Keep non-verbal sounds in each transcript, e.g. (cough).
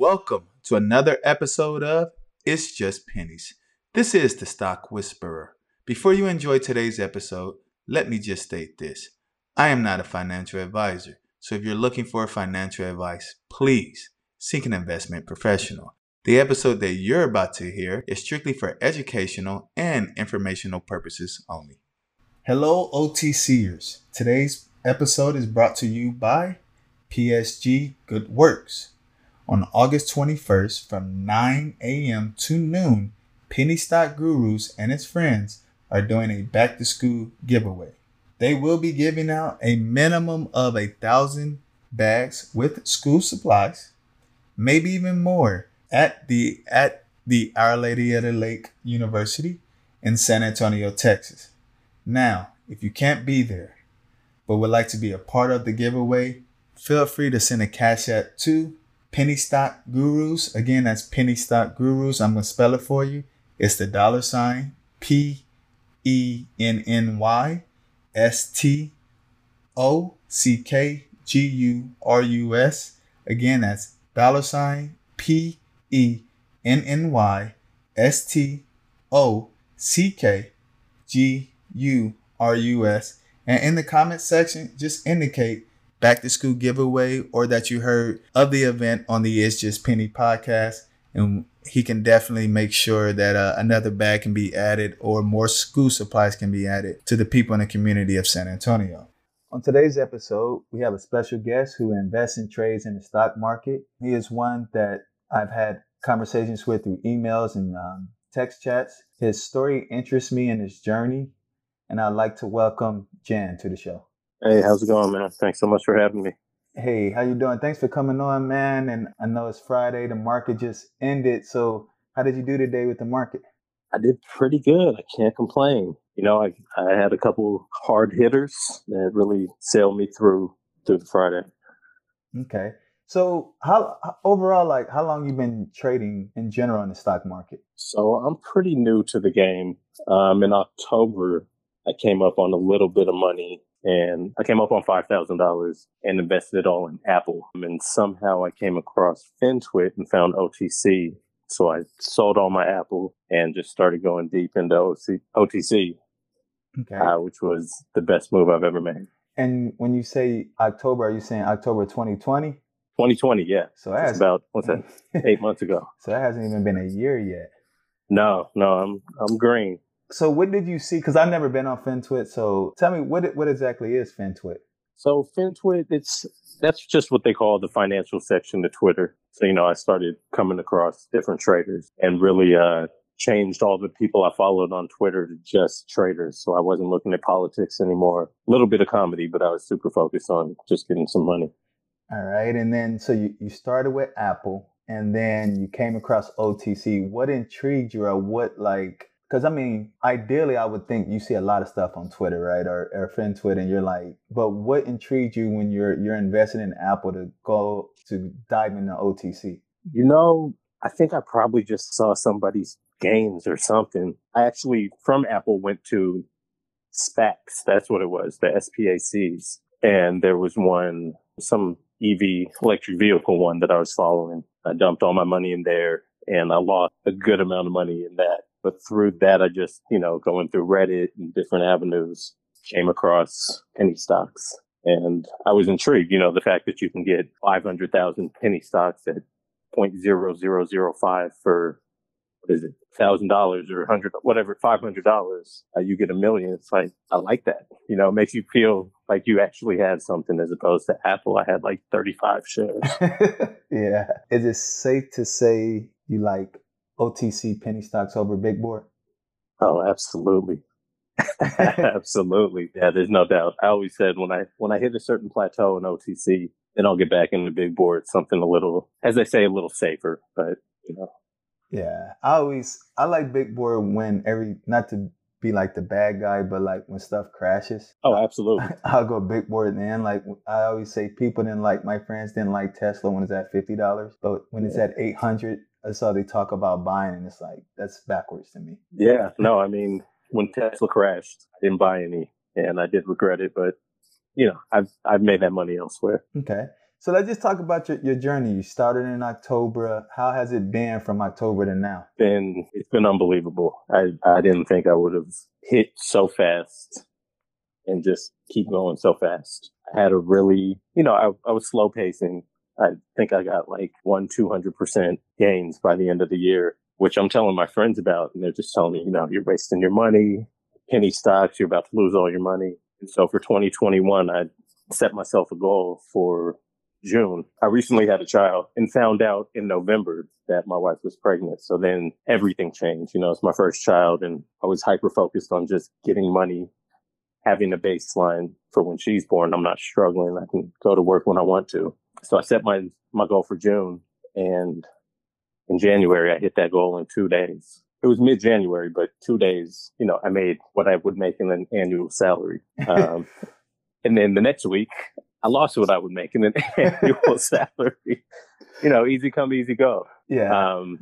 welcome to another episode of It's Just Pennies. This is the Stock Whisperer. Before you enjoy today's episode, let me just state this. I am not a financial advisor, so if you're looking for financial advice, please seek an investment professional. The episode that you're about to hear is strictly for educational and informational purposes only. Hello, OTCers. Today's episode is brought to you by PSG Good Works. On August 21st from 9 a.m. to noon, Penny Stock Gurus and its friends are doing a back to school giveaway. They will be giving out a minimum of a thousand bags with school supplies, maybe even more, at the at the Our Lady of the Lake University in San Antonio, Texas. Now, if you can't be there, but would like to be a part of the giveaway, feel free to send a cash app to Penny Stock Gurus. Again, that's Penny Stock Gurus. I'm going to spell it for you. It's the dollar sign P E N N Y S T O C K G U R U S. Again, that's dollar sign P E N N Y S T O C K G U R U S. And in the comment section, just indicate back to school giveaway or that you heard of the event on the It's Just Penny podcast. And he can definitely make sure that uh, another bag can be added or more school supplies can be added to the people in the community of San Antonio. On today's episode, we have a special guest who invests and trades in the stock market. He is one that I've had conversations with through emails and um, text chats. His story interests me in his journey, and I'd like to welcome Jan to the show. Hey, how's it going, man? Thanks so much for having me. Hey, how you doing? Thanks for coming on, man. And I know it's Friday. The market just ended. So, how did you do today with the market? I did pretty good. I can't complain. You know, I I had a couple hard hitters that really sailed me through through the Friday. Okay. So, how overall, like, how long you been trading in general in the stock market? So, I'm pretty new to the game. Um, in October, I came up on a little bit of money and I came up on five thousand dollars and invested it all in Apple. And somehow I came across FinTwit and found OTC. So I sold all my Apple and just started going deep into OC, OTC, okay. uh, which was the best move I've ever made. And when you say October, are you saying October 2020? 2020, yeah. So that's about what's that? (laughs) eight months ago. So that hasn't even been a year yet. No, no, I'm I'm green. So what did you see? Because I've never been on FinTwit. So tell me what what exactly is FinTwit? So FinTwit, it's that's just what they call the financial section of Twitter. So you know, I started coming across different traders and really uh, changed all the people I followed on Twitter to just traders. So I wasn't looking at politics anymore. A little bit of comedy, but I was super focused on just getting some money. All right, and then so you you started with Apple, and then you came across OTC. What intrigued you, or what like because I mean, ideally, I would think you see a lot of stuff on Twitter, right, or or FinTwit, and you're like, but what intrigued you when you're you're investing in Apple to go to dive into OTC? You know, I think I probably just saw somebody's gains or something. I actually from Apple went to SPACs. That's what it was, the SPACs, and there was one some EV electric vehicle one that I was following. I dumped all my money in there, and I lost a good amount of money in that but through that, I just, you know, going through Reddit and different avenues, came across penny stocks. And I was intrigued, you know, the fact that you can get 500,000 penny stocks at 0.0005 for, what is it, thousand dollars or hundred, whatever, five hundred dollars, uh, you get a million. It's like I like that. You know, it makes you feel like you actually had something as opposed to Apple. I had like thirty five shares. (laughs) yeah, is it safe to say you like OTC penny stocks over big board? Oh, absolutely. (laughs) absolutely. Yeah, there's no doubt. I always said when I when I hit a certain plateau in OTC, then I'll get back into big board, something a little as they say, a little safer, but you know. Yeah. I always I like big board when every not to be like the bad guy, but like when stuff crashes. Oh, absolutely. (laughs) I'll go big board then. Like I always say, people didn't like my friends didn't like Tesla when it's at fifty dollars, but when it's at eight hundred, that's how they talk about buying, and it's like that's backwards to me. Yeah, no, I mean when Tesla crashed, I didn't buy any, and I did regret it, but you know, I've I've made that money elsewhere. Okay, So let's just talk about your, your journey. You started in October. How has it been from October to now? Been it's been unbelievable. I I didn't think I would have hit so fast and just keep going so fast. I had a really, you know, I, I was slow pacing. I think I got like one, 200% gains by the end of the year, which I'm telling my friends about. And they're just telling me, you know, you're wasting your money, penny stocks, you're about to lose all your money. And so for 2021, I set myself a goal for June. I recently had a child and found out in November that my wife was pregnant. So then everything changed. You know, it's my first child and I was hyper focused on just getting money having a baseline for when she's born. I'm not struggling. I can go to work when I want to. So I set my, my goal for June and in January, I hit that goal in two days. It was mid January, but two days, you know, I made what I would make in an annual salary. Um, (laughs) and then the next week, I lost what I would make in an (laughs) annual (laughs) salary. You know, easy come, easy go. Yeah. Um,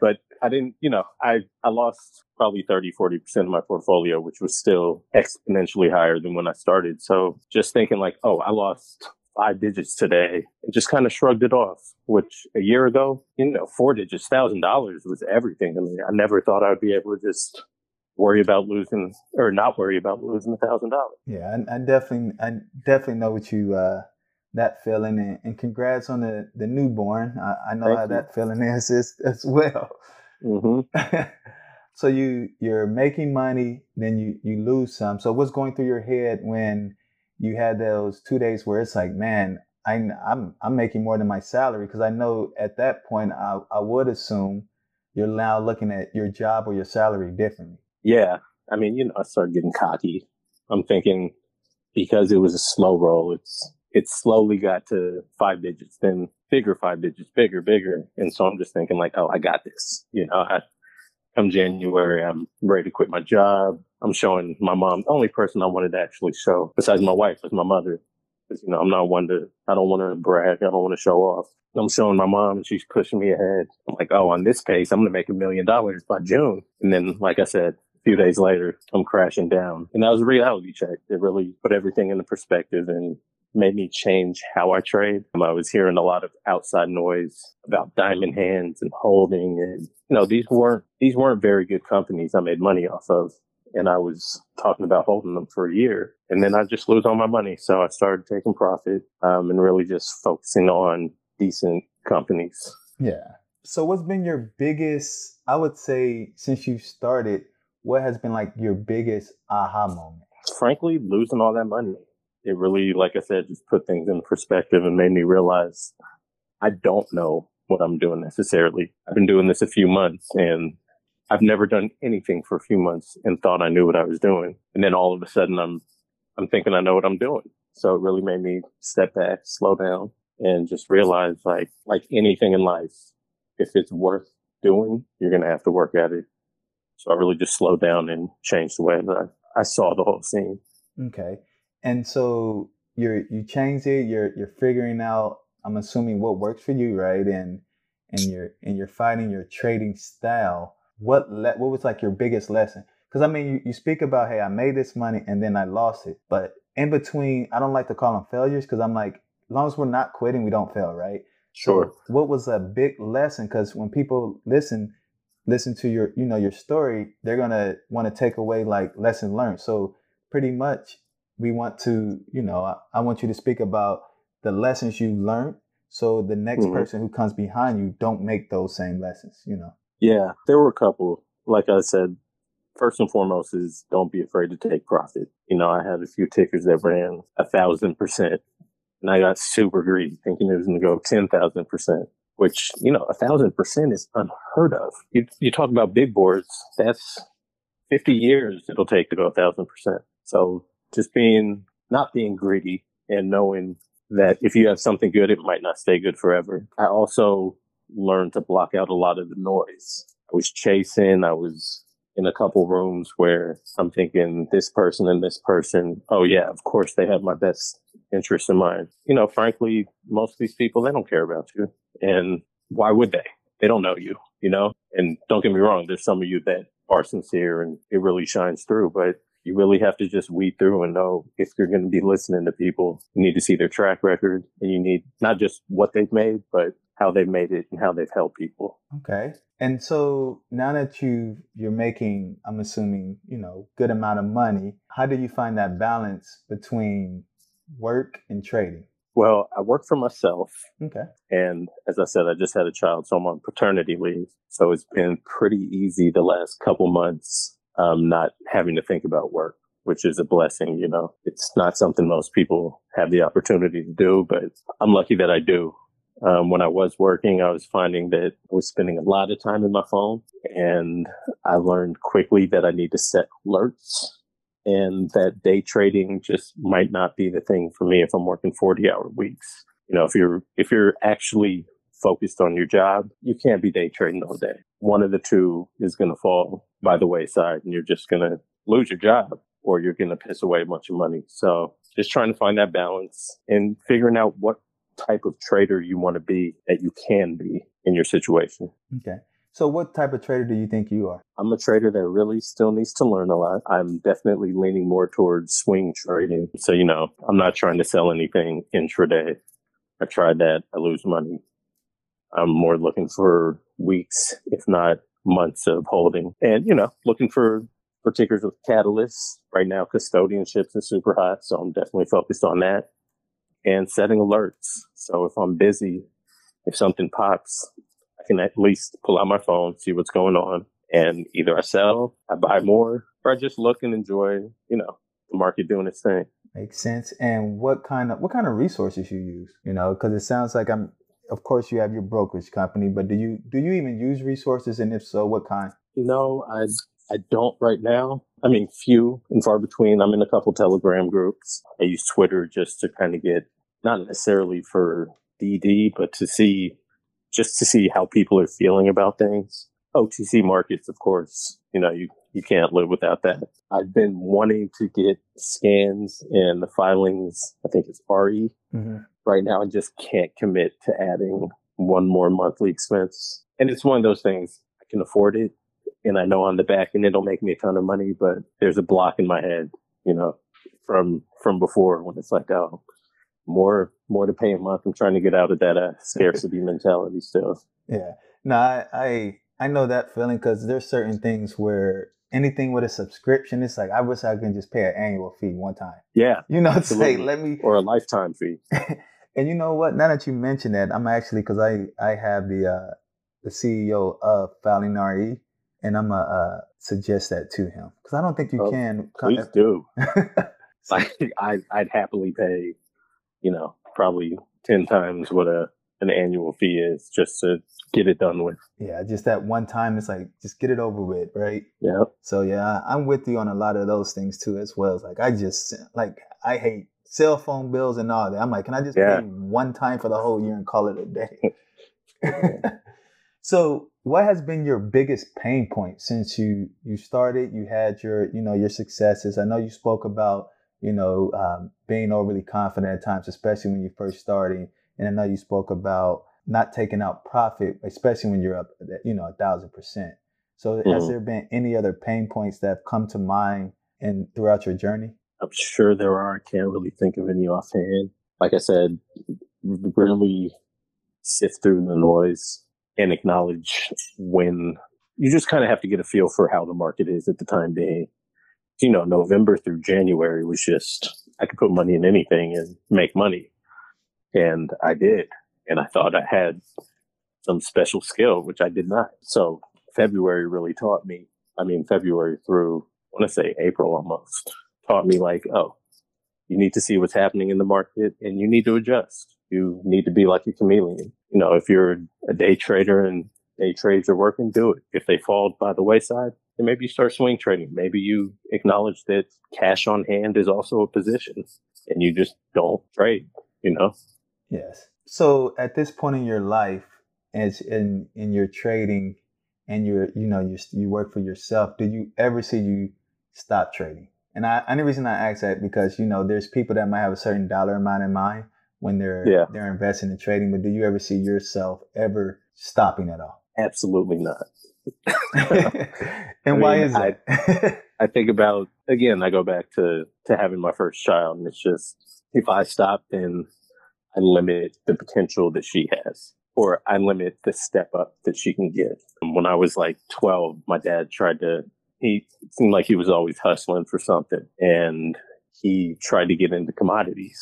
but I didn't, you know, I, I lost probably 30, 40% of my portfolio, which was still exponentially higher than when I started. So just thinking like, oh, I lost five digits today and just kind of shrugged it off, which a year ago, you know, four digits, thousand dollars was everything. I mean, I never thought I'd be able to just worry about losing or not worry about losing a thousand dollars. Yeah, I, I, definitely, I definitely know what you, uh, that feeling and, and congrats on the, the newborn. I, I know Thank how you. that feeling (laughs) is as, as well. Mm-hmm. (laughs) so you you're making money, then you you lose some. So what's going through your head when you had those two days where it's like, man, I, I'm I'm making more than my salary because I know at that point I I would assume you're now looking at your job or your salary differently. Yeah, I mean, you know, I started getting cocky. I'm thinking because it was a slow roll, it's it slowly got to five digits, then bigger five digits, bigger, bigger. And so I'm just thinking like, oh, I got this. You know, I, come January, I'm ready to quit my job. I'm showing my mom, the only person I wanted to actually show besides my wife was my mother. Cause, you know, I'm not one to, I don't want to brag. I don't want to show off. I'm showing my mom and she's pushing me ahead. I'm like, oh, on this case, I'm going to make a million dollars by June. And then, like I said, a few days later, I'm crashing down. And that was a reality check. It really put everything into perspective and made me change how I trade. Um, I was hearing a lot of outside noise about diamond hands and holding and you know these weren't these weren't very good companies I made money off of and I was talking about holding them for a year and then I just lose all my money so I started taking profit um, and really just focusing on decent companies. Yeah. So what's been your biggest I would say since you started what has been like your biggest aha moment? Frankly, losing all that money it really, like I said, just put things in perspective and made me realize I don't know what I'm doing necessarily. I've been doing this a few months and I've never done anything for a few months and thought I knew what I was doing. And then all of a sudden I'm, I'm thinking I know what I'm doing. So it really made me step back, slow down and just realize like, like anything in life, if it's worth doing, you're going to have to work at it. So I really just slowed down and changed the way that I, I saw the whole scene. Okay and so you're you change it you're you're figuring out i'm assuming what works for you right and and you're and you're finding your trading style what le- what was like your biggest lesson? Because i mean you, you speak about hey i made this money and then i lost it but in between i don't like to call them failures because i'm like as long as we're not quitting we don't fail right? Sure. so what was a big lesson? Because when people listen listen to your you know your story they're gonna want to take away like lesson learned. So pretty much we want to, you know, I, I, want you to speak about the lessons you learned so the next mm-hmm. person who comes behind you don't make those same lessons, you know. Yeah, there were a couple. Like I said, first and foremost is don't be afraid to take profit. You know, I had a few tickers that ran a thousand percent and I got super greedy thinking it was going to go 10,000 percent, which, you know, a thousand percent is unheard of. You, you talk about big boards, that's 50 years it'll take to go a thousand percent. So just being not being greedy and knowing that if you have something good, it might not stay good forever. I also learned to block out a lot of the noise. I was chasing, I was in a couple rooms where I'm thinking this person and this person, oh yeah, of course they have my best interest in mind. You know, frankly, most of these people, they don't care about you. And why would they? They don't know you, you know? And don't get me wrong, there's some of you that are sincere and it really shines through, but you really have to just weed through and know if you're going to be listening to people, you need to see their track record and you need not just what they've made, but how they've made it and how they've helped people. Okay. And so now that you you're making, I'm assuming, you know, good amount of money, how do you find that balance between work and trading? Well, I work for myself. Okay. And as I said, I just had a child, so I'm on paternity leave. So it's been pretty easy the last couple months, um, not having to think about work, which is a blessing. You know, it's not something most people have the opportunity to do, but I'm lucky that I do. Um, when I was working, I was finding that I was spending a lot of time in my phone and I learned quickly that I need to set alerts and that day trading just might not be the thing for me if I'm working 40 hour weeks. You know, if you're, if you're actually focused on your job, you can't be day trading all day. One of the two is going to fall by the wayside and you're just going to lose your job or you're going to piss away a bunch of money. So just trying to find that balance and figuring out what type of trader you want to be that you can be in your situation. Okay. So, what type of trader do you think you are? I'm a trader that really still needs to learn a lot. I'm definitely leaning more towards swing trading. So, you know, I'm not trying to sell anything intraday. I tried that, I lose money. I'm more looking for weeks, if not months of holding. And, you know, looking for particulars with catalysts. Right now, custodianships are super hot. So I'm definitely focused on that and setting alerts. So if I'm busy, if something pops, I can at least pull out my phone, see what's going on, and either I sell, I buy more, or I just look and enjoy, you know, the market doing its thing. Makes sense. And what kind of what kind of resources you use? You know, because it sounds like I'm. Of course, you have your brokerage company, but do you do you even use resources? And if so, what kind? You know, I I don't right now. I mean, few and far between. I'm in a couple Telegram groups. I use Twitter just to kind of get not necessarily for DD, but to see just to see how people are feeling about things. OTC markets, of course, you know, you, you can't live without that. I've been wanting to get scans and the filings, I think it's RE. Mm-hmm. Right now, I just can't commit to adding one more monthly expense. And it's one of those things, I can afford it. And I know on the back end it'll make me a ton of money, but there's a block in my head, you know, from from before when it's like, oh, more more to pay a month. I'm trying to get out of that uh, scarcity (laughs) mentality still. Yeah, no, I I, I know that feeling because there's certain things where anything with a subscription, it's like I wish I could just pay an annual fee one time. Yeah, you know, (laughs) it's like let me or a lifetime fee. (laughs) and you know what? Now that you mention that, I'm actually because I I have the uh the CEO of Fowling RE, and I'm gonna uh, suggest that to him because I don't think you oh, can. Please do. like (laughs) I I'd happily pay you know, probably 10 times what a an annual fee is just to get it done with. Yeah, just that one time it's like just get it over with, right? Yeah. So yeah, I'm with you on a lot of those things too as well. It's like I just like I hate cell phone bills and all that. I'm like, can I just yeah. pay one time for the whole year and call it a day? (laughs) (laughs) so what has been your biggest pain point since you you started? You had your, you know, your successes. I know you spoke about you know, um, being overly confident at times, especially when you're first starting. And I know you spoke about not taking out profit, especially when you're up, you know, a thousand percent. So mm-hmm. has there been any other pain points that have come to mind and throughout your journey? I'm sure there are. I can't really think of any offhand. Like I said, really sift through the noise and acknowledge when you just kind of have to get a feel for how the market is at the time being you know, November through January was just, I could put money in anything and make money. And I did. And I thought I had some special skill, which I did not. So February really taught me. I mean, February through, I want to say April almost, taught me like, oh, you need to see what's happening in the market and you need to adjust. You need to be like a chameleon. You know, if you're a day trader and day trades are working, do it. If they fall by the wayside, then maybe you start swing trading. Maybe you acknowledge that cash on hand is also a position and you just don't trade, you know? Yes. So at this point in your life, as in, in your trading and you're, you know, you, you work for yourself, did you ever see you stop trading? And I, only reason I ask that because, you know, there's people that might have a certain dollar amount in mind when they're, yeah. they're investing in trading, but do you ever see yourself ever stopping at all? Absolutely not. (laughs) and I why mean, is that? (laughs) I think about again. I go back to to having my first child, and it's just if I stop, then I limit the potential that she has, or I limit the step up that she can get. When I was like twelve, my dad tried to. He seemed like he was always hustling for something, and he tried to get into commodities.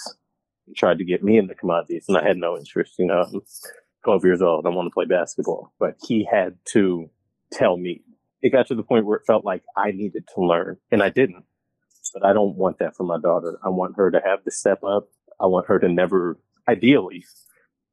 He tried to get me into commodities, and I had no interest. You know, I'm 12 years old. I want to play basketball, but he had to tell me. It got to the point where it felt like I needed to learn, and I didn't. But I don't want that for my daughter. I want her to have the step up. I want her to never, ideally,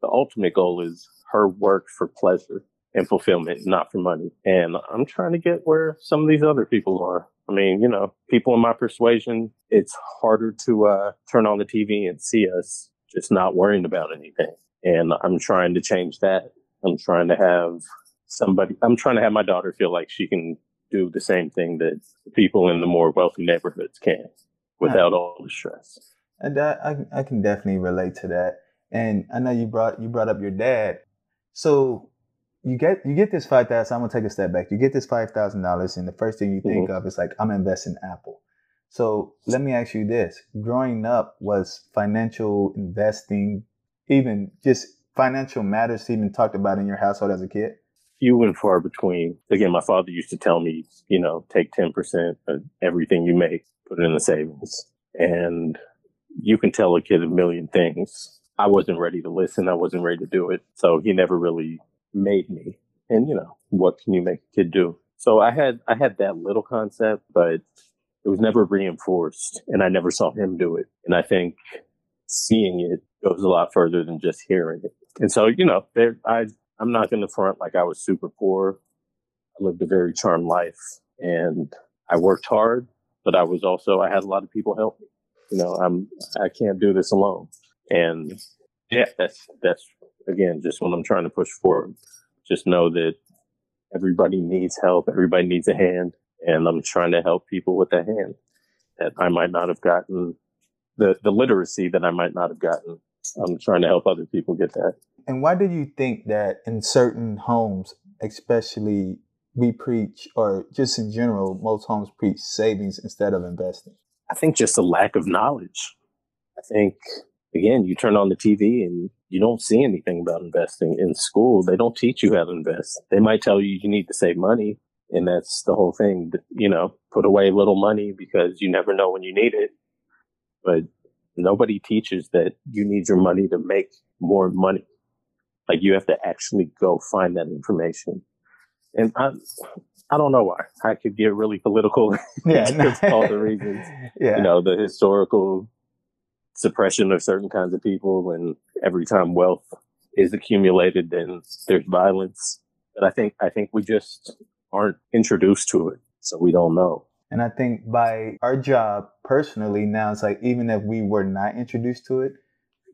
the ultimate goal is her work for pleasure and fulfillment, not for money. And I'm trying to get where some of these other people are. I mean, you know, people in my persuasion, it's harder to uh, turn on the TV and see us just not worrying about anything. And I'm trying to change that. I'm trying to have somebody, I'm trying to have my daughter feel like she can do the same thing that people in the more wealthy neighborhoods can without all the stress. And that, I, I can definitely relate to that. And I know you brought you brought up your dad. So you get you get this five thousand. I'm gonna take a step back. You get this five thousand dollars, and the first thing you think mm-hmm. of is like, I'm investing in Apple. So let me ask you this: Growing up, was financial investing, even just financial matters, even talked about in your household as a kid? Few and far between. Again, my father used to tell me, you know, take ten percent of everything you make, put it in the savings, and you can tell a kid a million things. I wasn't ready to listen. I wasn't ready to do it. So he never really made me. And you know, what can you make a kid do? So I had I had that little concept, but it was never reinforced and I never saw him do it. And I think seeing it goes a lot further than just hearing it. And so, you know, there I I'm not gonna front like I was super poor. I lived a very charmed life and I worked hard, but I was also I had a lot of people help me. You know, I'm I can't do this alone. And yeah, that's that's again just what I'm trying to push forward. Just know that everybody needs help, everybody needs a hand, and I'm trying to help people with that hand that I might not have gotten the the literacy that I might not have gotten. I'm trying to help other people get that. And why do you think that in certain homes, especially we preach, or just in general, most homes preach savings instead of investing? I think just a lack of knowledge. I think again, you turn on the TV and you don't see anything about investing in school. They don't teach you how to invest. They might tell you you need to save money. And that's the whole thing, you know, put away a little money because you never know when you need it. But nobody teaches that you need your money to make more money. Like you have to actually go find that information. And I, I don't know why. I could get really political. (laughs) Yeah, no. all the reasons. (laughs) Yeah. You know, the historical suppression of certain kinds of people, and every time wealth is accumulated, then there's violence. But I think I think we just aren't introduced to it, so we don't know. And I think by our job personally now, it's like even if we were not introduced to it,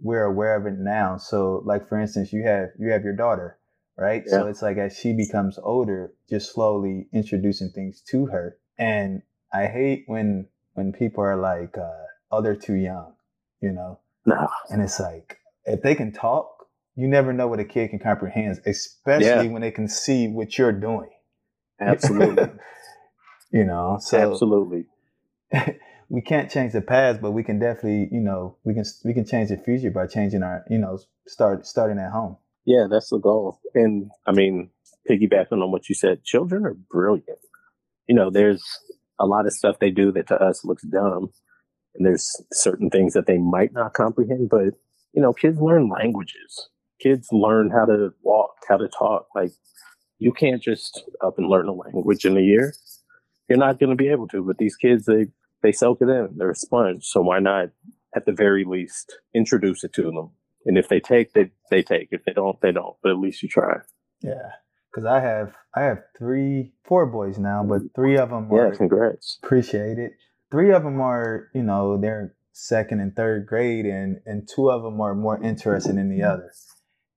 we're aware of it now. So like for instance, you have you have your daughter, right? So it's like as she becomes older, just slowly introducing things to her. And I hate when when people are like, uh, oh, they're too young, you know? No, And it's like if they can talk, you never know what a kid can comprehend, especially Yeah. when they can see what you're doing. absolutely, (laughs) you know, so absolutely. (laughs) we can't change the past, but we can definitely, you know, we can we can change the future by changing our, you know, start starting at home. Yeah, that's the goal. And I mean, piggybacking on what you said, children are brilliant. You know, there's a lot of stuff they do that to us looks dumb. And there's certain things that they might not comprehend, but you know, kids learn languages. Kids learn how to walk, how to talk. Like you can't just up and learn a language in a year. You're not going to be able to. But these kids, they they soak it in. They're a sponge. So why not, at the very least, introduce it to them? And if they take, they they take. If they don't, they don't. But at least you try. Yeah, because I have I have three, four boys now, but three of them Yeah, are congrats. appreciated. Three of them are, you know, they're second and third grade, and and two of them are more interested in the other.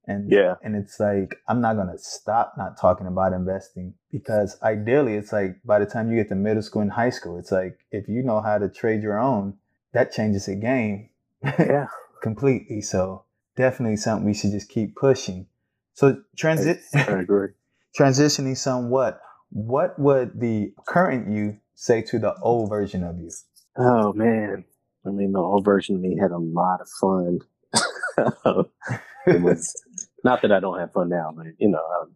And Yeah. and it's like I'm not gonna stop not talking about investing because ideally it's like by the time you get to middle school and high school, it's like if you know how to trade your own, that changes the game (laughs) Yeah. completely. So definitely something we should just keep pushing. So transit I agree. (laughs) transitioning somewhat, what would the current you say to the old version of you? Oh man, I mean, the old version of me had a lot of fun. (laughs) it was (laughs) not that I don't have fun now, but you know, I'm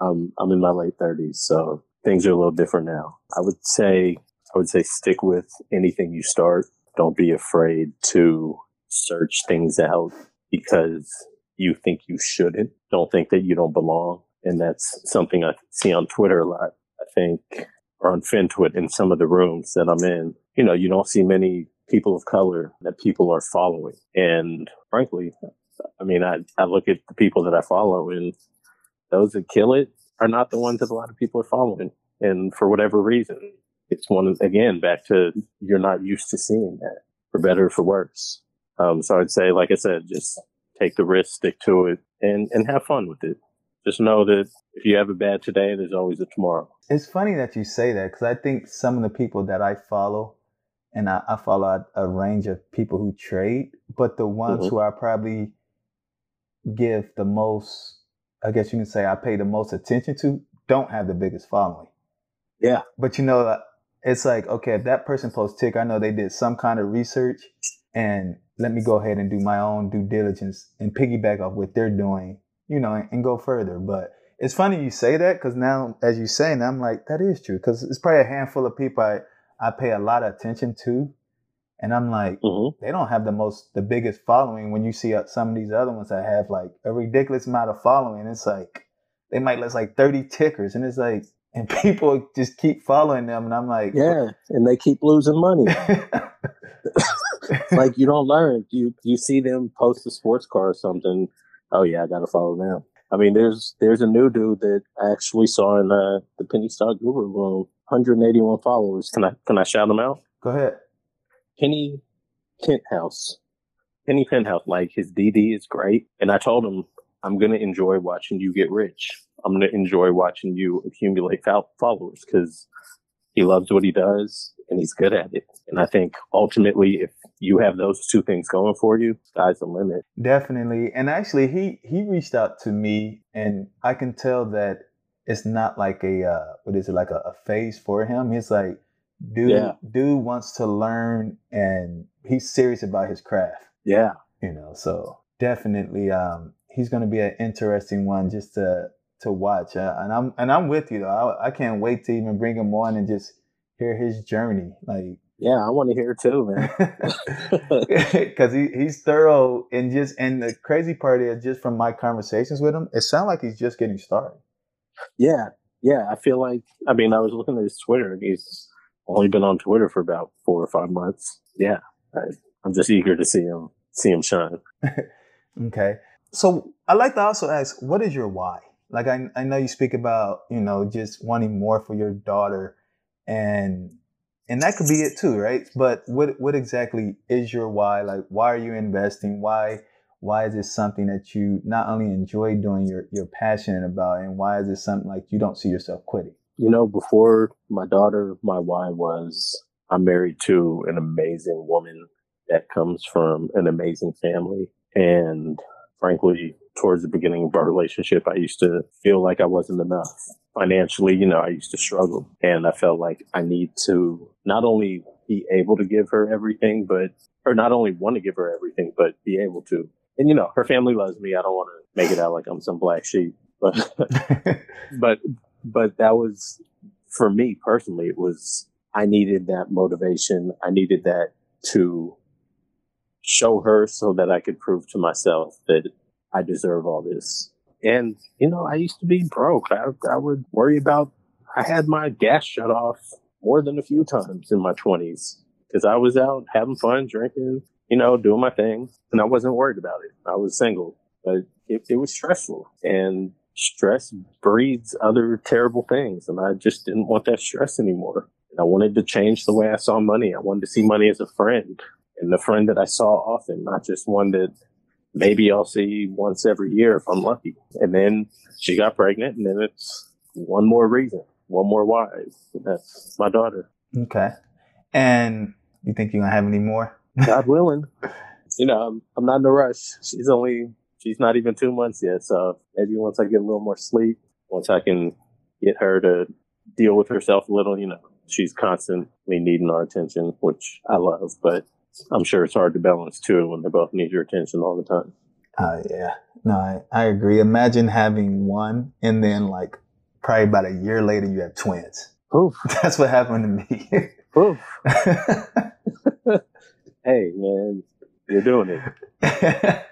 I'm, I'm in my late thirties, so things are a little different now. I would say I would say stick with anything you start. Don't be afraid to search things out because you think you shouldn't. Don't think that you don't belong. And that's something I see on Twitter a lot. I think, or on FinTwit in some of the rooms that I'm in, you know, you don't see many people of color that people are following. And frankly, I mean, I, I look at the people that I follow and those that kill it are not the ones that a lot of people are following. And for whatever reason, it's one, again, back to you're not used to seeing that for better or for worse. Um, so I'd say, like I said, just take the risk, stick to it, and and have fun with it. Just know that if you have a bad today, there's always a tomorrow. It's funny that you say that because I think some of the people that I follow, and I, I follow a, a, range of people who trade, but the ones mm-hmm. who I probably give the most, I guess you can say, I pay the most attention to, don't have the biggest following. Yeah. But you know, it's like, okay, if that person posts tick, I know they did some kind of research and let me go ahead and do my own due diligence and piggyback off what they're doing, you know, and, and go further. But it's funny you say that because now, as you say, and I'm like, that is true because it's probably a handful of people I, I pay a lot of attention to. And I'm like, mm-hmm. they don't have the most, the biggest following. When you see uh, some of these other ones that have like a ridiculous amount of following, it's like they might list like 30 tickers, and it's like, (laughs) and people just keep following them, and I'm like, yeah, and they keep losing money. (laughs) like you don't learn. You you see them post a sports car or something. Oh yeah, I gotta follow them. I mean, there's there's a new dude that I actually saw in uh, the Penny Stock Guru room. 181 followers. Can I can I shout him out? Go ahead. Penny Penthouse. Penny Penthouse. Like his DD is great, and I told him I'm gonna enjoy watching you get rich. I'm gonna enjoy watching you accumulate followers because he loves what he does and he's good at it. And I think ultimately, if you have those two things going for you, sky's the limit. Definitely. And actually, he he reached out to me, and I can tell that it's not like a uh, what is it like a, a phase for him. He's like, dude, yeah. dude wants to learn, and he's serious about his craft. Yeah. You know, so definitely, um, he's going to be an interesting one just to to watch. Uh, and I'm and I'm with you though. I, I can't wait to even bring him on and just hear his journey. Like, yeah, I want to hear too, man. (laughs) Because he, he's thorough and just and the crazy part is just from my conversations with him, it sounds like he's just getting started. Yeah, yeah. I feel like I mean I was looking at his Twitter and he's only been on Twitter for about four or five months. Yeah, I, I'm just eager to see him see him shine. (laughs) okay, so I like to also ask, what is your why? Like I I know you speak about you know just wanting more for your daughter and and that could be it too, right? But what what exactly is your why? Like, why are you investing? Why why is this something that you not only enjoy doing, you're you're passionate about, and why is this something like you don't see yourself quitting? You know, before my daughter, my why was I'm married to an amazing woman that comes from an amazing family, and frankly, towards the beginning of our relationship, I used to feel like I wasn't enough financially, you know, I used to struggle and I felt like I need to not only be able to give her everything, but, or not only want to give her everything, but be able to. And, you know, her family loves me. I don't want to make it out like I'm some black sheep, but, (laughs) but, but that was for me personally, it was, I needed that motivation. I needed that to show her so that I could prove to myself that I deserve all this. And, you know, I used to be broke. I, I would worry about, I had my gas shut off more than a few times in my 20s because I was out having fun, drinking, you know, doing my thing. And I wasn't worried about it. I was single, but it, it was stressful. And stress breeds other terrible things. And I just didn't want that stress anymore. And I wanted to change the way I saw money. I wanted to see money as a friend and the friend that I saw often, not just one that maybe I'll see once every year if I'm lucky. And then she got pregnant, and then it's one more reason, one more why. That's my daughter. Okay. And you think you're gonna have any more? God (laughs) willing. You know, I'm, I'm not in a rush. She's only she's not even two months yet, so maybe once I get a little more sleep, once I can get her to deal with herself a little, you know, she's constantly needing our attention, which I love, but I'm sure it's hard to balance too when they both need your attention all the time. Oh yeah. No, I, I agree. Imagine having one and then like probably about a year later you have twins. Oof. (laughs) That's what happened to me. Oof. (laughs) hey man, you're doing it.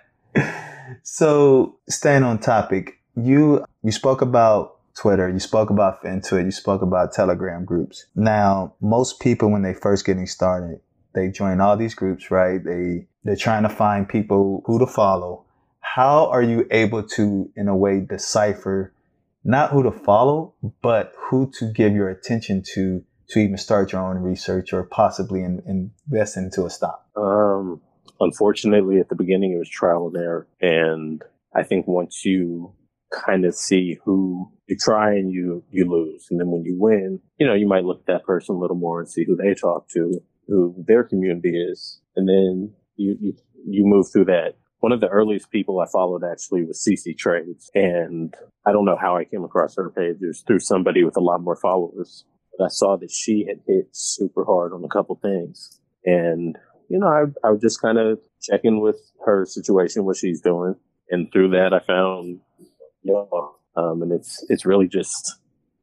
(laughs) so staying on topic, you you spoke about Twitter, you spoke about FinTwit, you spoke about Telegram groups. Now, most people when they first getting started, they join all these groups, right? They they're trying to find people who to follow. How are you able to, in a way, decipher not who to follow, but who to give your attention to to even start your own research or possibly in, invest into a stock? Um, unfortunately, at the beginning, it was trial and error. And I think once you kind of see who you try and you, you lose. And then when you win, you know, you might look at that person a little more and see who they talk to, who their community is. And then you, you, you move through that. One of the earliest people I followed actually was CC Trades. And I don't know how I came across her page. It was through somebody with a lot more followers. But I saw that she had hit super hard on a couple things. And, you know, I, I was just kind of checking with her situation, what she's doing. And through that, I found you know, um, and it's it's really just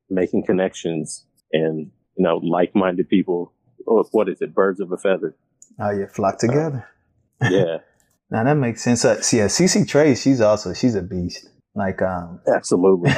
making connections and you know like-minded people. Oh, what is it? Birds of a feather. Oh, you flock together. Uh, yeah. (laughs) now that makes sense. Uh, see, yeah, CC Trade, she's also she's a beast. Like, um, absolutely.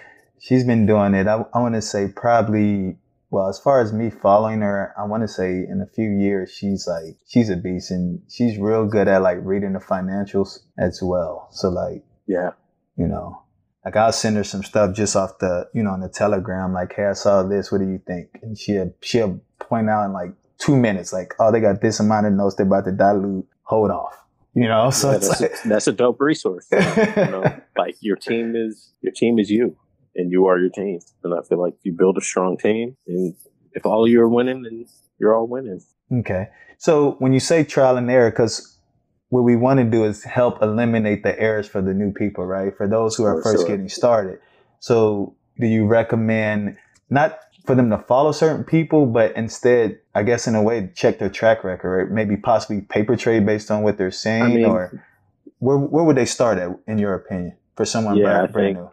(laughs) she's been doing it. I, I want to say probably well, as far as me following her, I want to say in a few years, she's like, she's a beast and she's real good at like reading the financials as well. So like, yeah, you know, like I'll send her some stuff just off the, you know, on the telegram, like, hey, I saw this. What do you think? And she'll, she'll point out in like two minutes, like, oh, they got this amount of notes they're about to dilute. Hold off. You know, (laughs) so yeah, that's, like, a, that's a dope resource. you know, (laughs) like your team is your team is you, and you are your team. And I feel like if you build a strong team, and if all you are winning, then you're all winning. Okay. So when you say trial and error, because what we want to do is help eliminate the errors for the new people, right? For those who are for first sure. getting started. So do you recommend not for them to follow certain people, but instead, I guess in a way, check their track record, right? maybe possibly paper trade based on what they're saying, I mean, or where where would they start at, in your opinion, for someone yeah, brand, I brand think, new?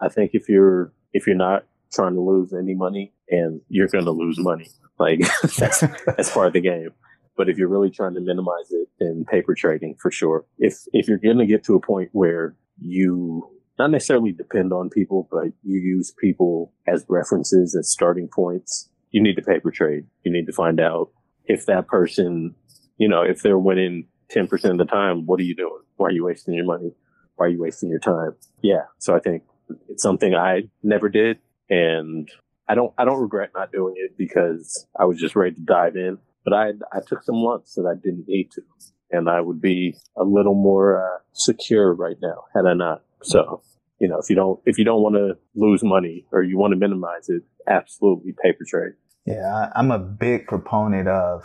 I think if you're if you're not trying to lose any money, and you're going to lose money, like (laughs) that's (laughs) that's part of the game. But if you're really trying to minimize it, then paper trading for sure. If if you're going to get to a point where you not necessarily depend on people, but you use people as references as starting points, you need to paper trade. You need to find out if that person, you know, if they're winning 10% of the time, what are you doing? Why are you wasting your money? Why are you wasting your time? Yeah. So I think it's something I never did. And I don't, I don't regret not doing it because I was just ready to dive in. But I, I took some lumps that I didn't need to, and I would be a little more uh, secure right now had I not. So, you know, if you don't if you don't want to lose money or you want to minimize it, absolutely paper trade. Yeah, I, am a big proponent of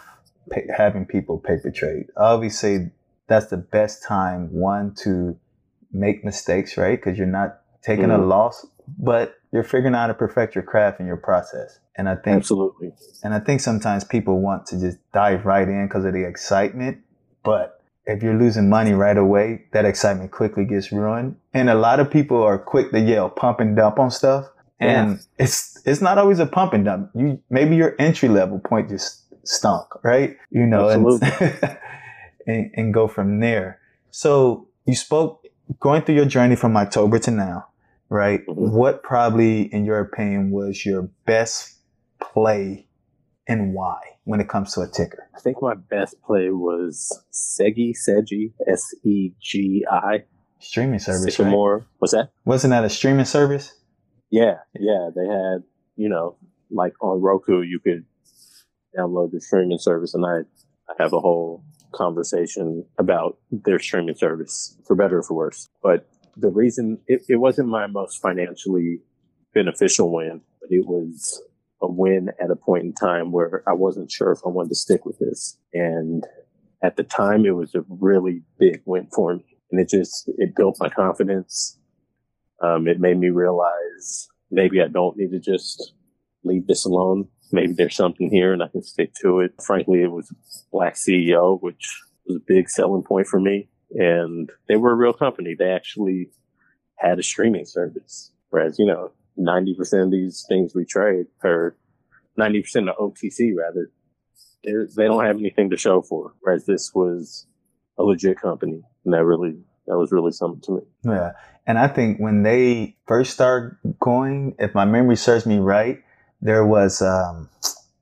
pay, having people paper trade. Obviously, that's the best time one to make mistakes, right? Because you're not taking mm-hmm. a loss, but you're figuring out how to perfect your craft and your process. And I think absolutely. And I think sometimes people want to just dive right in because of the excitement, but if you're losing money right away, that excitement quickly gets ruined. And a lot of people are quick to yell pump and dump on stuff. And it's it's not always a pump and dump. You maybe your entry level point just stunk, right? You know, and, (laughs) and, and go from there. So you spoke going through your journey from October to now, right? Mm-hmm. What probably, in your opinion, was your best play and why when it comes to a ticker? I think my best play was Segi, Segi, S E G I. Streaming service. Sycamore. Right? What's that? Wasn't that a streaming service? Yeah, yeah. They had, you know, like on Roku, you could download the streaming service, and I, I have a whole conversation about their streaming service, for better or for worse. But the reason it, it wasn't my most financially beneficial win, but it was a win at a point in time where I wasn't sure if I wanted to stick with this. And at the time, it was a really big win for me. And it just, it built my confidence. Um, it made me realize maybe I don't need to just leave this alone. Maybe there's something here and I can stick to it. Frankly, it was Black CEO, which was a big selling point for me. And they were a real company. They actually had a streaming service. Whereas, you know, 90% of these things we trade, or 90% of OTC rather, they don't have anything to show for. Whereas this was a legit company. And that really, that was really something to me. Yeah. And I think when they first started going, if my memory serves me right, there was um,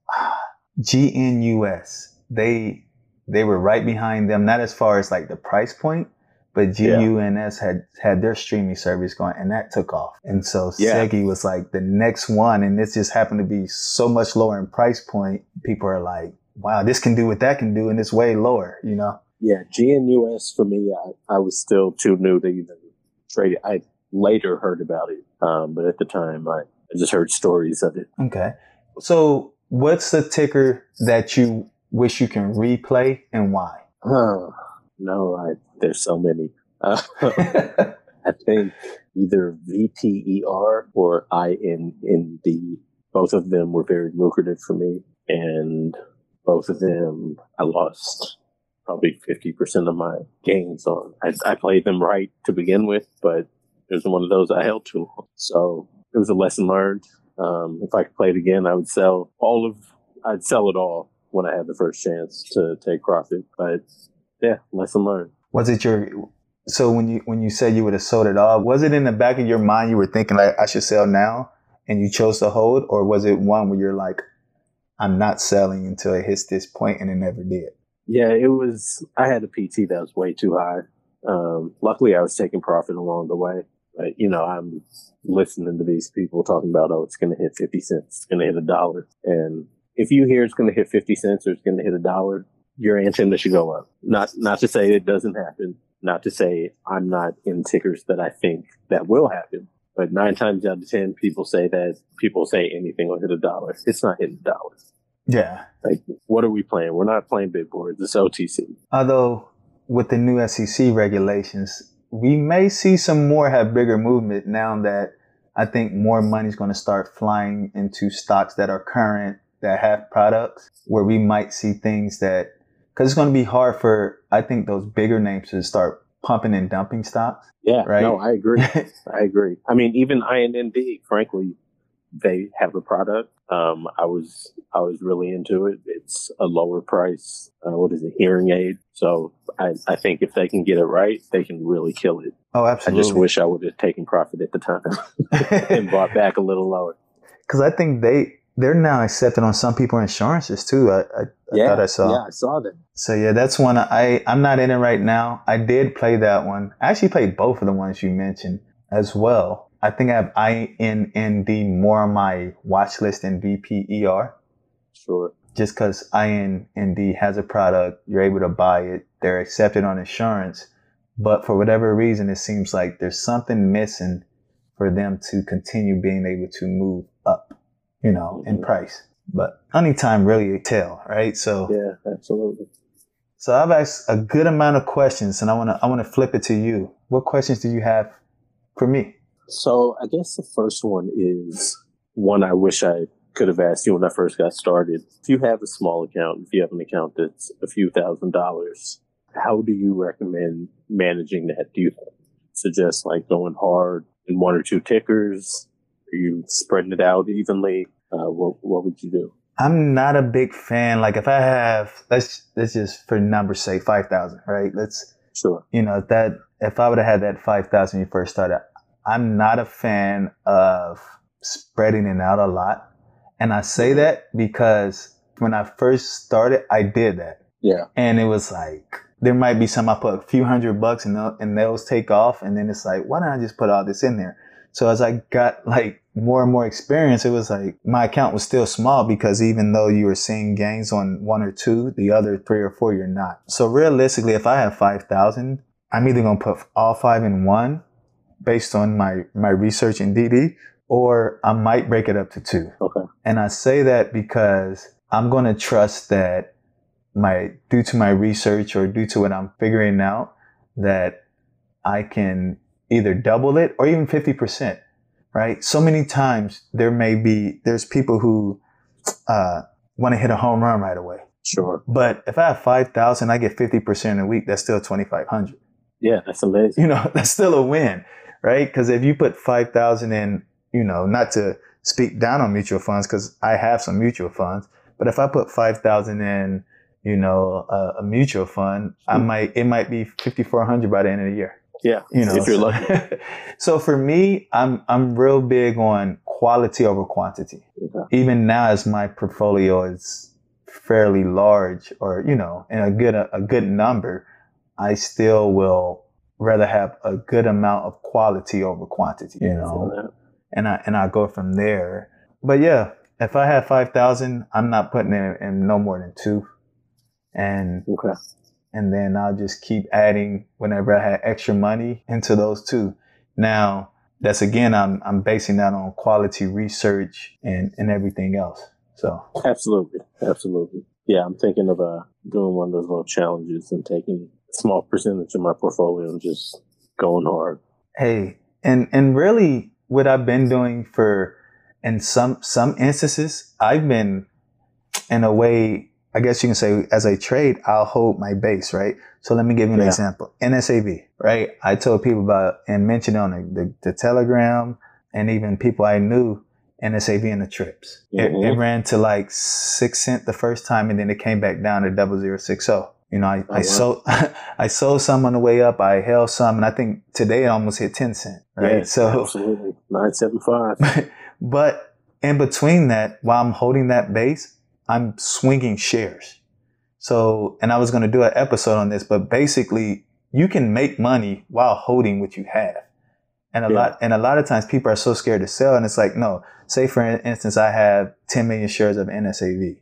(sighs) GNUS. They they were right behind them, not as far as like the price point, but GNUS yeah. had had their streaming service going, and that took off. And so yeah. Segi was like the next one, and this just happened to be so much lower in price point. People are like, "Wow, this can do what that can do, and it's way lower," you know? Yeah, GNUS for me, I, I was still too new to even trade it. I later heard about it, um, but at the time, I, I just heard stories of it. Okay, so what's the ticker that you wish you can replay, and why? No, I there's so many. Uh, (laughs) I think either VPER or INND. Both of them were very lucrative for me, and both of them I lost probably 50% of my gains on. I, I played them right to begin with, but it was one of those I held too long. So it was a lesson learned. Um, if I could play it again, I would sell all of, I'd sell it all when I had the first chance to take profit. But yeah, lesson learned was it your so when you when you said you would have sold it all was it in the back of your mind you were thinking like i should sell now and you chose to hold? Or was it one where you're like i'm not selling until it hits this point and it never did? Yeah it was i had a pt that was way too high. Um, luckily i was taking profit along the way. But you know i'm listening to these people talking about oh it's going to hit 50 cents it's going to hit a dollar. And if you hear it's going to hit 50 cents or it's going to hit a dollar your antenna should go up. Not not to say it doesn't happen. Not to say I'm not in tickers that I think that will happen. But nine times out of ten, people say that people say anything will hit a dollar. It's not hitting a dollar. Yeah. Like, what are we playing? We're not playing big boards. It's OTC. Although with the new SEC regulations, we may see some more have bigger movement now that I think more money is going to start flying into stocks that are current that have products where we might see things that because it's going to be hard for I think those bigger names to start pumping and dumping stocks. Yeah, right. No, I agree. (laughs) I agree. I mean, even INND, frankly, they have a product. Um, I was I was really into it. It's a lower price. Uh, what is it? Hearing aid. So I, I think if they can get it right, they can really kill it. Oh, absolutely. I just wish I would have taken profit at the time (laughs) and bought back a little lower. (laughs) Because I think they they're now accepted on some people insurances too. I, I, I thought I saw. Yeah, I saw that. So yeah, that's one I I'm not in it right now. I did play that one. I actually played both of the ones you mentioned as well. I think I have INND more on my watch list than VPER. Sure. Just because INND has a product, you're able to buy it. They're accepted on insurance, but for whatever reason, it seems like there's something missing for them to continue being able to move up you know, in mm-hmm. price. But only time really tell, right? So yeah, absolutely. So I've asked a good amount of questions, and I want to I want to flip it to you. What questions do you have for me? So I guess the first one is one I wish I could have asked you when I first got started. If you have a small account, if you have an account that's a few thousand dollars, how do you recommend managing that? Do you suggest like going hard in one or two tickers? Are you spreading it out evenly? uh, what what would you do? I'm not a big fan. Like if I have let's let's just for numbers say five thousand, right? Let's sure. You know that if I would have had that five thousand you first started, I'm not a fan of spreading it out a lot. And I say mm-hmm. that because when I first started, I did that. Yeah. And it was like there might be some I put a few hundred bucks and and those take off, and then it's like, why don't I just put all this in there? So as I got like more and more experience, it was like my account was still small because even though you were seeing gains on one or two, the other three or four you're not. So realistically, if I have 5,000, I'm either going to put all five in one based on my, my research in DD, or I might break it up to two. Okay. And I say that because I'm going to trust that my, due to my research or due to what I'm figuring out, that I can either double it or even 50%, right? So many times there may be, there's people who uh, want to hit a home run right away. Sure. But if I have 5,000, I get 50% a week, that's still 2,500. Yeah, that's amazing. You know, (laughs) that's still a win, right? Because if you put 5,000 in, you know, not to speak down on mutual funds, because I have some mutual funds, but if I put 5,000 in, you know, a, a mutual fund, I Hmm. might, it might be 5,400 by the end of the year Yeah. you know if you're so, lucky. (laughs) so for me i'm i'm real big on quality over quantity Okay. even now as my portfolio is fairly large or you know in a good a, a good number i still will rather have a good amount of quality over quantity you know and i and i go from there but yeah if i have 5000 i'm not putting in, in no more than two and okay. And then I'll just keep adding whenever I had extra money into those two. Now, that's again, I'm I'm basing that on quality research and and everything else. So Absolutely. Absolutely. Yeah, I'm thinking of uh, doing one of those little challenges and taking a small percentage of my portfolio and just going hard. hey, and and really, what I've been doing for, in some some instances, I've been, in a way, I guess you can say, as I trade, I'll hold my base, right? So let me give you an Yeah. example. NSAV, right? I told people about and mentioned on the, the, the Telegram and even people I knew NSAV in the trips. It, it Mhm. ran to like six cent the first time, and then it came back down to double zero six zero. You know, I, Oh, I wow. sold (laughs) I sold some on the way up. I held some, and I think today it almost hit ten cent. Right. Yeah, so, absolutely. 975. (laughs) but in between that, while I'm holding that base, I'm swinging shares. So, and I was going to do an episode on this, but basically, you can make money while holding what you have. And a Yeah. lot, and a lot of times people are so scared to sell. And it's like, no, say for instance, I have 10 million shares of NSAV.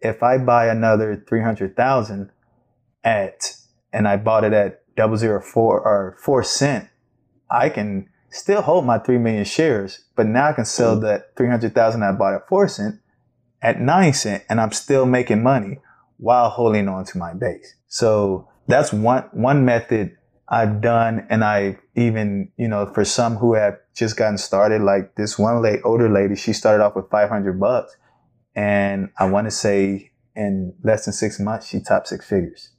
If I buy another 300,000 at, and I bought it at double zero four or four cent, I can still hold my 3 million shares, but now I can sell Mm. that 300,000 I bought at 4 cent at 9 cent and I'm still making money while holding on to my base. So that's one one method I've done and I even, you know, for some who have just gotten started like this one late older lady, she started off with 500 bucks and I want to say in less than 6 months she topped six figures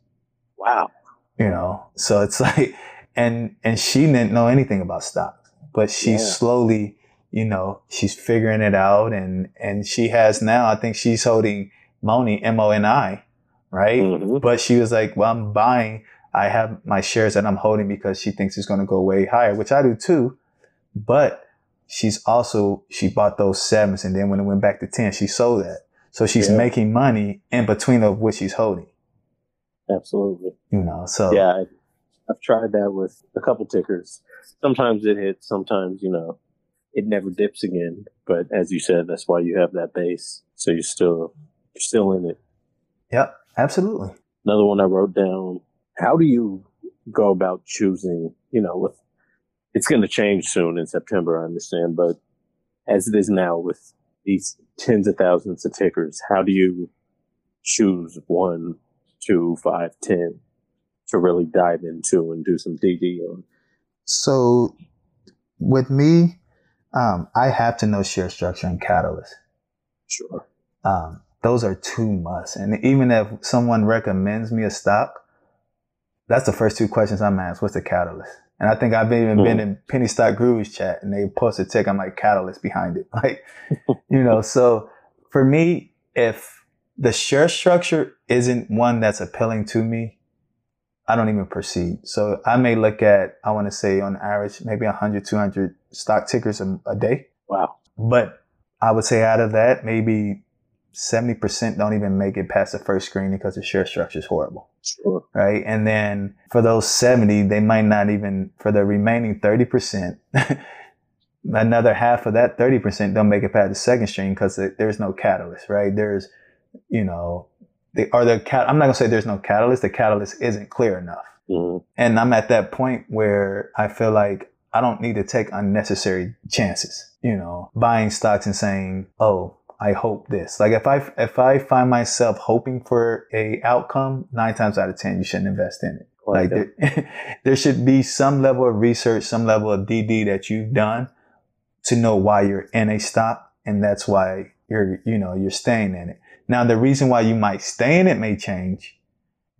Wow. you know so it's (laughs) like and and she didn't know anything about stocks but she Yeah. slowly you know she's figuring it out and and she has now i think she's holding moni m-o-n-i right Mhm. but she was like well i'm buying i have my shares that i'm holding because she thinks it's going to go way higher which i do too but she's also she bought those sevens and then when it went back to 10 she sold that so she's Yeah. making money in between of what she's holding Absolutely. you know so Yeah, I've tried that with a couple tickers. Sometimes it hits, sometimes, you know, it never dips again. But as you said, that's why you have that base. So you're still you're still in it. yep absolutely Another one I wrote down. How do you go about choosing, you know, with it's gonna change soon in September, I understand, but as it is now with these tens of thousands of tickers, how do you choose one, two, five, ten to really dive into and do some DD on? So with me, um, I have to know share structure and catalyst. Sure. Um, those are two musts. And even if someone recommends me a stock, that's the first two questions I'm asked. What's the catalyst? And I think I've even been Mhm. in Penny Stock Gurus chat and they post a tick. I'm like catalyst behind it. (laughs) Like, you know, so for me, if the share structure isn't one that's appealing to me, I don't even proceed. So I may look at, I want to say on average, maybe 100, 200 stock tickers a, a day. Wow. But I would say out of that, maybe 70% don't even make it past the first screen because the share structure is horrible. Sure. Right. And then for those 70, they might not even, for the remaining 30%, (laughs) another half of that 30% don't make it past the second string because there's no catalyst, right? There's, you know, they are the cat. I'm not gonna say there's no catalyst. The catalyst isn't clear enough. Mhm. And I'm at that point where I feel like I don't need to take unnecessary chances, you know, buying stocks and saying, "Oh, I hope this." Like if I if I find myself hoping for a outcome, 9 times out of 10 you shouldn't invest in it. Like there, (laughs) there should be some level of research, some level of DD that you've done to know why you're in a stock, and that's why you're you know you're staying in it. Now the reason why you might stay in it may change,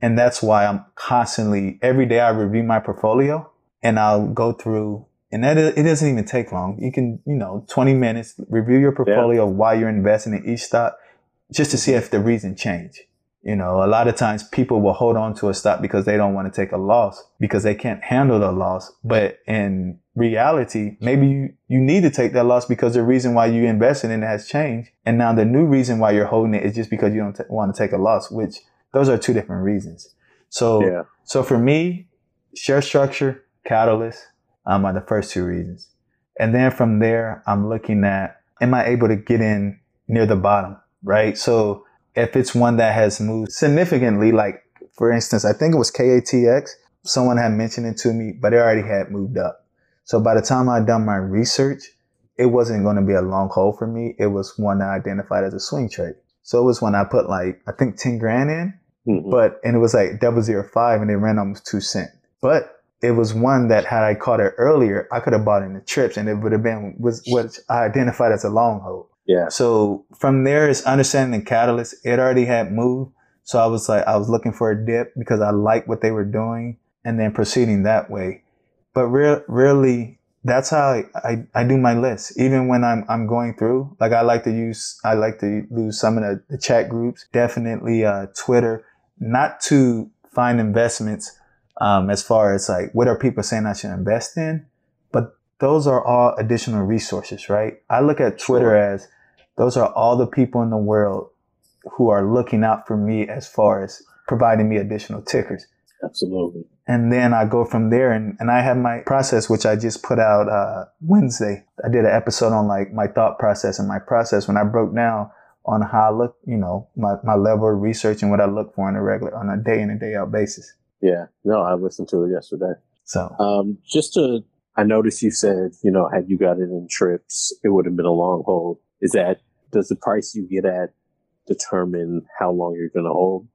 and that's why I'm constantly every day I review my portfolio and I'll go through. And that it doesn't even take long. You can, you know, 20 minutes, review your portfolio yeah. while you're investing in each stock just to see if the reason change. You know, a lot of times people will hold on to a stock because they don't want to take a loss because they can't handle the loss. But in reality, maybe you, you need to take that loss because the reason why you invested in it has changed. And now the new reason why you're holding it is just because you don't t- want to take a loss, which those are two different reasons. So, yeah. so for me, share structure, catalyst, um, are the first two reasons. And then from there, I'm looking at, am I able to get in near the bottom? Right. So if it's one that has moved significantly, like for instance, I think it was KATX, someone had mentioned it to me, but it already had moved up. So by the time I'd done my research, it wasn't going to be a long hold for me. It was one I identified as a swing trade. So it was when I put like, I think 10 grand in, mm-hmm. but, and it was like double zero five and it ran almost two cent. But it was one that had I caught it earlier, I could have bought in the trips and it would have been was what I identified as a long hold. Yeah. So from there is understanding the catalyst. It already had moved. So I was like, I was looking for a dip because I liked what they were doing and then proceeding that way. But re- really, that's how I, I, I, do my list. Even when I'm, I'm going through, like I like to use, I like to use some of the, the chat groups, definitely, uh, Twitter, not to find investments, um, as far as like, what are people saying I should invest in? But those are all additional resources, right? I look at Twitter sure. as those are all the people in the world who are looking out for me as far as providing me additional tickers. Absolutely. And then I go from there and, and I have my process, which I just put out uh, Wednesday. I did an episode on like my thought process and my process when I broke down on how I look, you know, my, my level of research and what I look for on a regular, on a day in and day out basis. Yeah. No, I listened to it yesterday. So, um, just to, I noticed you said, you know, had you got it in trips, it would have been a long hold. Is that does the price you get at determine how long you're going to hold?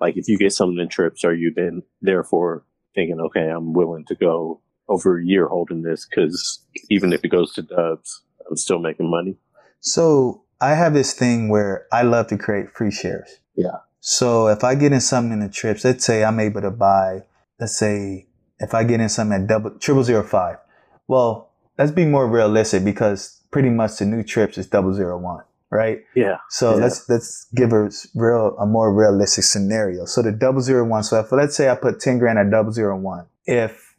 Like if you get something in trips, are you then therefore thinking, okay, I'm willing to go over a year holding this because even if it goes to dubs, I'm still making money? So I have this thing where I love to create free shares. Yeah. So if I get in something in the trips, let's say I'm able to buy, let's say if I get in something at double triple zero five, well, let's be more realistic because pretty much the new trips is double zero one right? Yeah. So yeah. let's let's give a real a more realistic scenario. So the double zero one. So if let's say I put ten grand at double zero one, if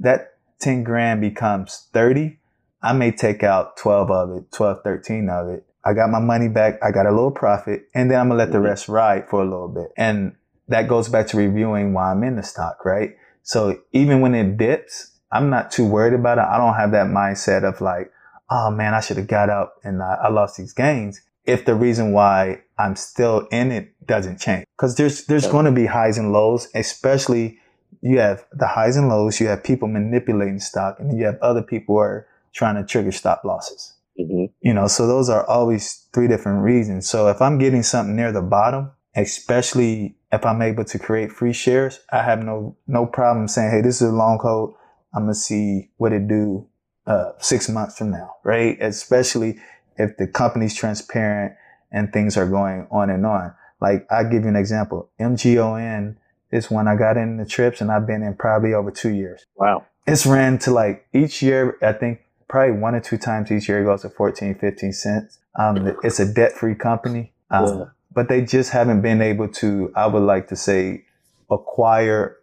that ten grand becomes thirty, I may take out twelve of it, 12, 13 of it. I got my money back. I got a little profit, and then I'm gonna let mm-hmm. the rest ride for a little bit. And that goes back to reviewing why I'm in the stock, right? So even when it dips, I'm not too worried about it. I don't have that mindset of like, oh man, I should have got up and I, I lost these gains. If the reason why I'm still in it doesn't change, because there's there's going to be highs and lows, especially you have the highs and lows. You have people manipulating stock, and you have other people who are trying to trigger stop losses. Mm-hmm. You know, so those are always three different reasons. So if I'm getting something near the bottom, especially if I'm able to create free shares, I have no no problem saying, hey, this is a long code. I'm gonna see what it do uh, six months from now, right? Especially if the company's transparent and things are going on and on. Like I give you an example. MGON is one I got in the trips and I've been in probably over two years. Wow. It's ran to like each year, I think probably one or two times each year it goes to 14, 15 cents. Um, it's a debt free company. Um, yeah. but they just haven't been able to, I would like to say, acquire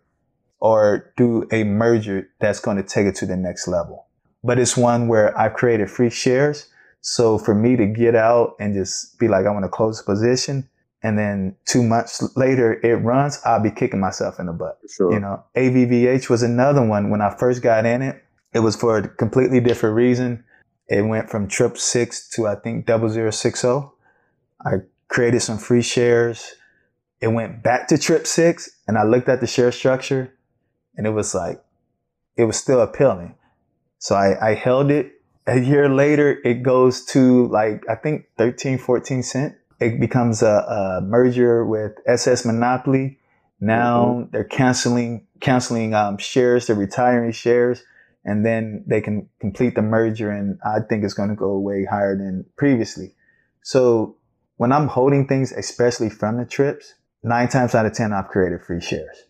or do a merger that's going to take it to the next level but it's one where I've created free shares. So for me to get out and just be like, I want to close the position. And then two months later it runs, I'll be kicking myself in the butt. Sure. You know, AVVH was another one. When I first got in it, it was for a completely different reason. It went from trip six to I think double zero six zero. I created some free shares. It went back to trip six and I looked at the share structure and it was like, it was still appealing. So I, I held it. A year later, it goes to like, I think 13, 14 cent. It becomes a, a merger with SS Monopoly. Now mm-hmm. they're canceling canceling um, shares, they're retiring shares, and then they can complete the merger. And I think it's going to go way higher than previously. So when I'm holding things, especially from the trips, nine times out of ten, I've created free shares.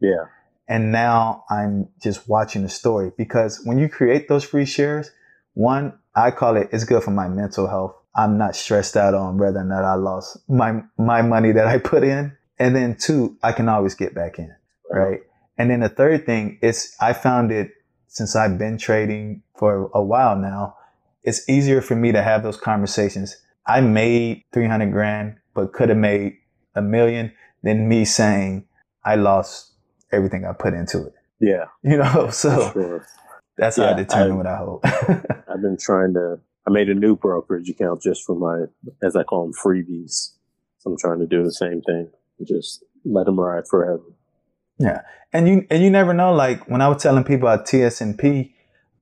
Yeah. And now I'm just watching the story because when you create those free shares, one, I call it, it's good for my mental health. I'm not stressed out on whether or not I lost my, my money that I put in. And then two, I can always get back in. Right. And then the third thing is I found it since I've been trading for a while now, it's easier for me to have those conversations. I made 300 grand, but could have made a million than me saying I lost everything I put into it. Yeah. (laughs) You know, so sure. that's yeah, how I determine I, what I hold. (laughs) I've been trying to, I made a new brokerage account just for my, as I call them, freebies. So I'm trying to do the same thing, just let them ride forever. Yeah. And you, and you never know, like when I was telling people about TSMP,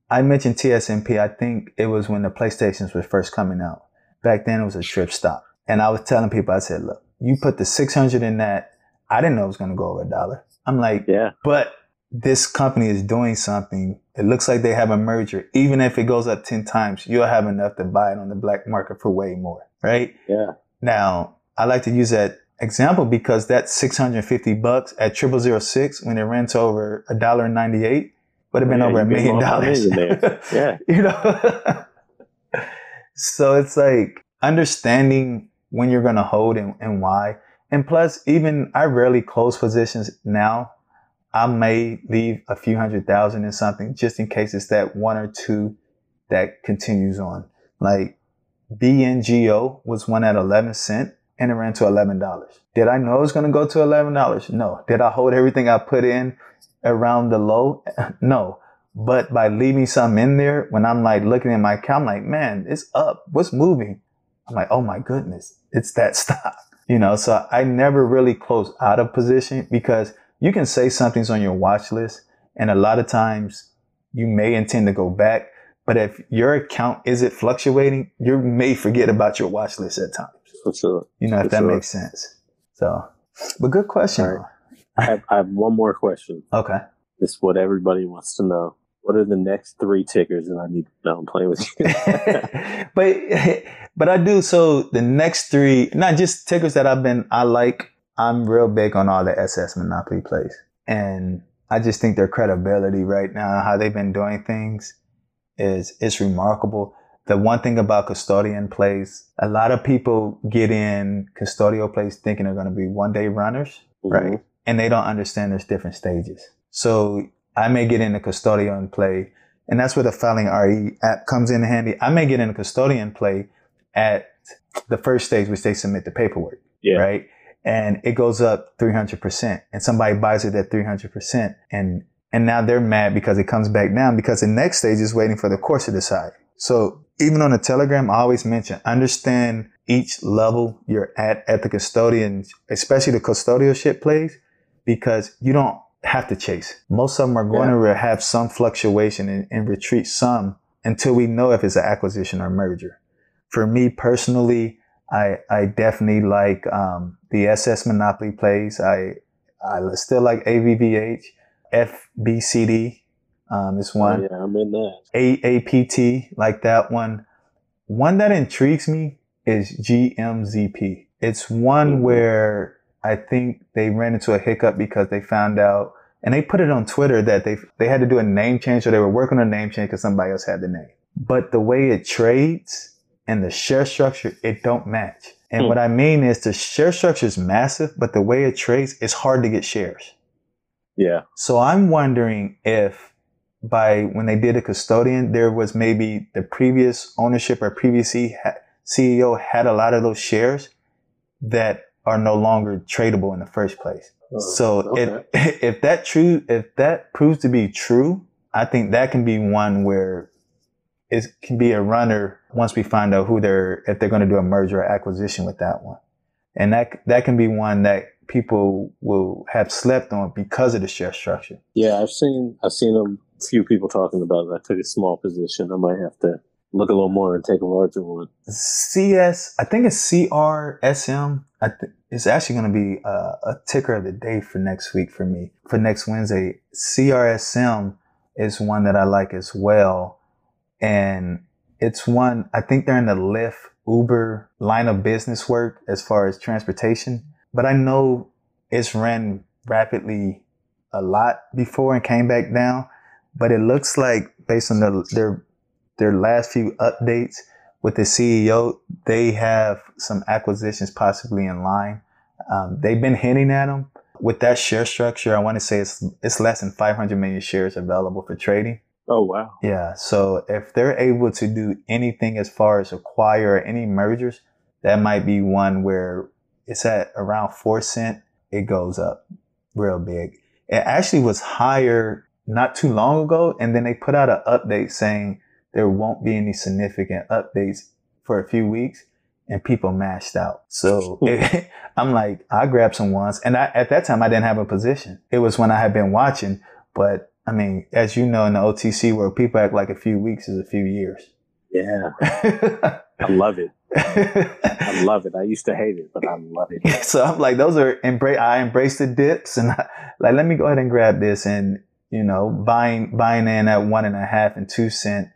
I mentioned TSMP, I think it was when the PlayStations were first coming out. Back then it was a trip stop. And I was telling people, I said, look, you put the 600 in that. I didn't know it was going to go over a dollar. I'm like, yeah, but this company is doing something. It looks like they have a merger. Even if it goes up 10 times, you'll have enough to buy it on the black market for way more. Right. Yeah. Now I like to use that example because that 650 bucks at triple zero six when it ran to over a dollar 98 would have been yeah, over a million dollars. (laughs) yeah. you know? (laughs) so it's like understanding when you're going to hold and, and why. And plus, even I rarely close positions now. I may leave a few hundred thousand in something just in case it's that one or two that continues on. Like BNGO was one at 11 cent and it ran to $11. Did I know it was going to go to $11? No. Did I hold everything I put in around the low? (laughs) no. But by leaving some in there, when I'm like looking at my account, I'm like, man, it's up. What's moving? I'm like, oh my goodness, it's that (laughs) stock. You know, so I never really close out of position because you can say something's on your watch list and a lot of times you may intend to go back. But if your account isn't fluctuating, you may forget about your watch list at times. For sure. You know, if For that sure. makes sense. So, but good question. Right. I, have, I have one more question. (laughs) Okay. It's what everybody wants to know. What are the next three tickers? And I need to know I'm playing with you. (laughs) but (laughs) but I do. So the next three, not just tickers that I've been, I like. I'm real big on all the SS Monopoly plays, and I just think their credibility right now, how they've been doing things, is it's remarkable. The one thing about custodian plays, a lot of people get in custodial plays thinking they're going to be one day runners, mm-hmm. right? And they don't understand there's different stages. So I may get in a custodian play, and that's where the Filing RE app comes in handy. I may get in a custodian play at the first stage, which they submit the paperwork, yeah. right? And it goes up 300%. And somebody buys it at 300%. And, and now they're mad because it comes back down because the next stage is waiting for the course to decide. So even on the telegram, I always mention, understand each level you're at at the custodian, especially the custodialship plays, because you don't have to chase. Most of them are going yeah. to have some fluctuation and, and retreat some until we know if it's an acquisition or merger for me personally, I I definitely like um, the SS Monopoly plays. I I still like AVVH, FBCD. Um, is one. Oh, yeah, I'm in that. AAPT, like that one. One that intrigues me is GMZP. It's one mm-hmm. where I think they ran into a hiccup because they found out, and they put it on Twitter that they they had to do a name change, or they were working on a name change because somebody else had the name. But the way it trades and the share structure, it don't match. And mm. what I mean is the share structure is massive, but the way it trades, it's hard to get shares. Yeah. So I'm wondering if by when they did a custodian, there was maybe the previous ownership or previous CEO had a lot of those shares that are no longer tradable in the first place. Oh, so okay. if (laughs) if that true if that proves to be true, I think that can be one where it can be a runner once we find out who they're if they're going to do a merger or acquisition with that one. And that that can be one that people will have slept on because of the share structure. Yeah i've seen i've seen a few people talking about it. I took a small position. I might have to look a little more and take a larger one. Cs i think it's crsm i think it's actually going to be a, a ticker of the day for next week for me. For next Wednesday, CRSM is one that I like as well. And it's one, I think they're in the Lyft, Uber line of business work as far as transportation. But I know it's ran rapidly a lot before and came back down. But it looks like based on the, their their last few updates with the CEO, they have some acquisitions possibly in line. Um, they've been hinting at them with that share structure. I want to say it's it's less than 500 million shares available for trading. Oh wow! Yeah, so if they're able to do anything as far as acquire any mergers, that might be one where it's at around four cent. It goes up real big. It actually was higher not too long ago, and then they put out an update saying there won't be any significant updates for a few weeks and people mashed out. So it, hmm. (laughs) I'm like, I grabbed some ones. And I, at that time, I didn't have a position. It was when I had been watching. But I mean, as you know, in the OTC world, people act like a few weeks is a few years. Yeah. (laughs) I love it. I love it. I used to hate it, but I love it. (laughs) So I'm like, those are embrace. I embrace the dips, and I, like, let me go ahead and grab this, and you know, buying buying in at one and a half and two cent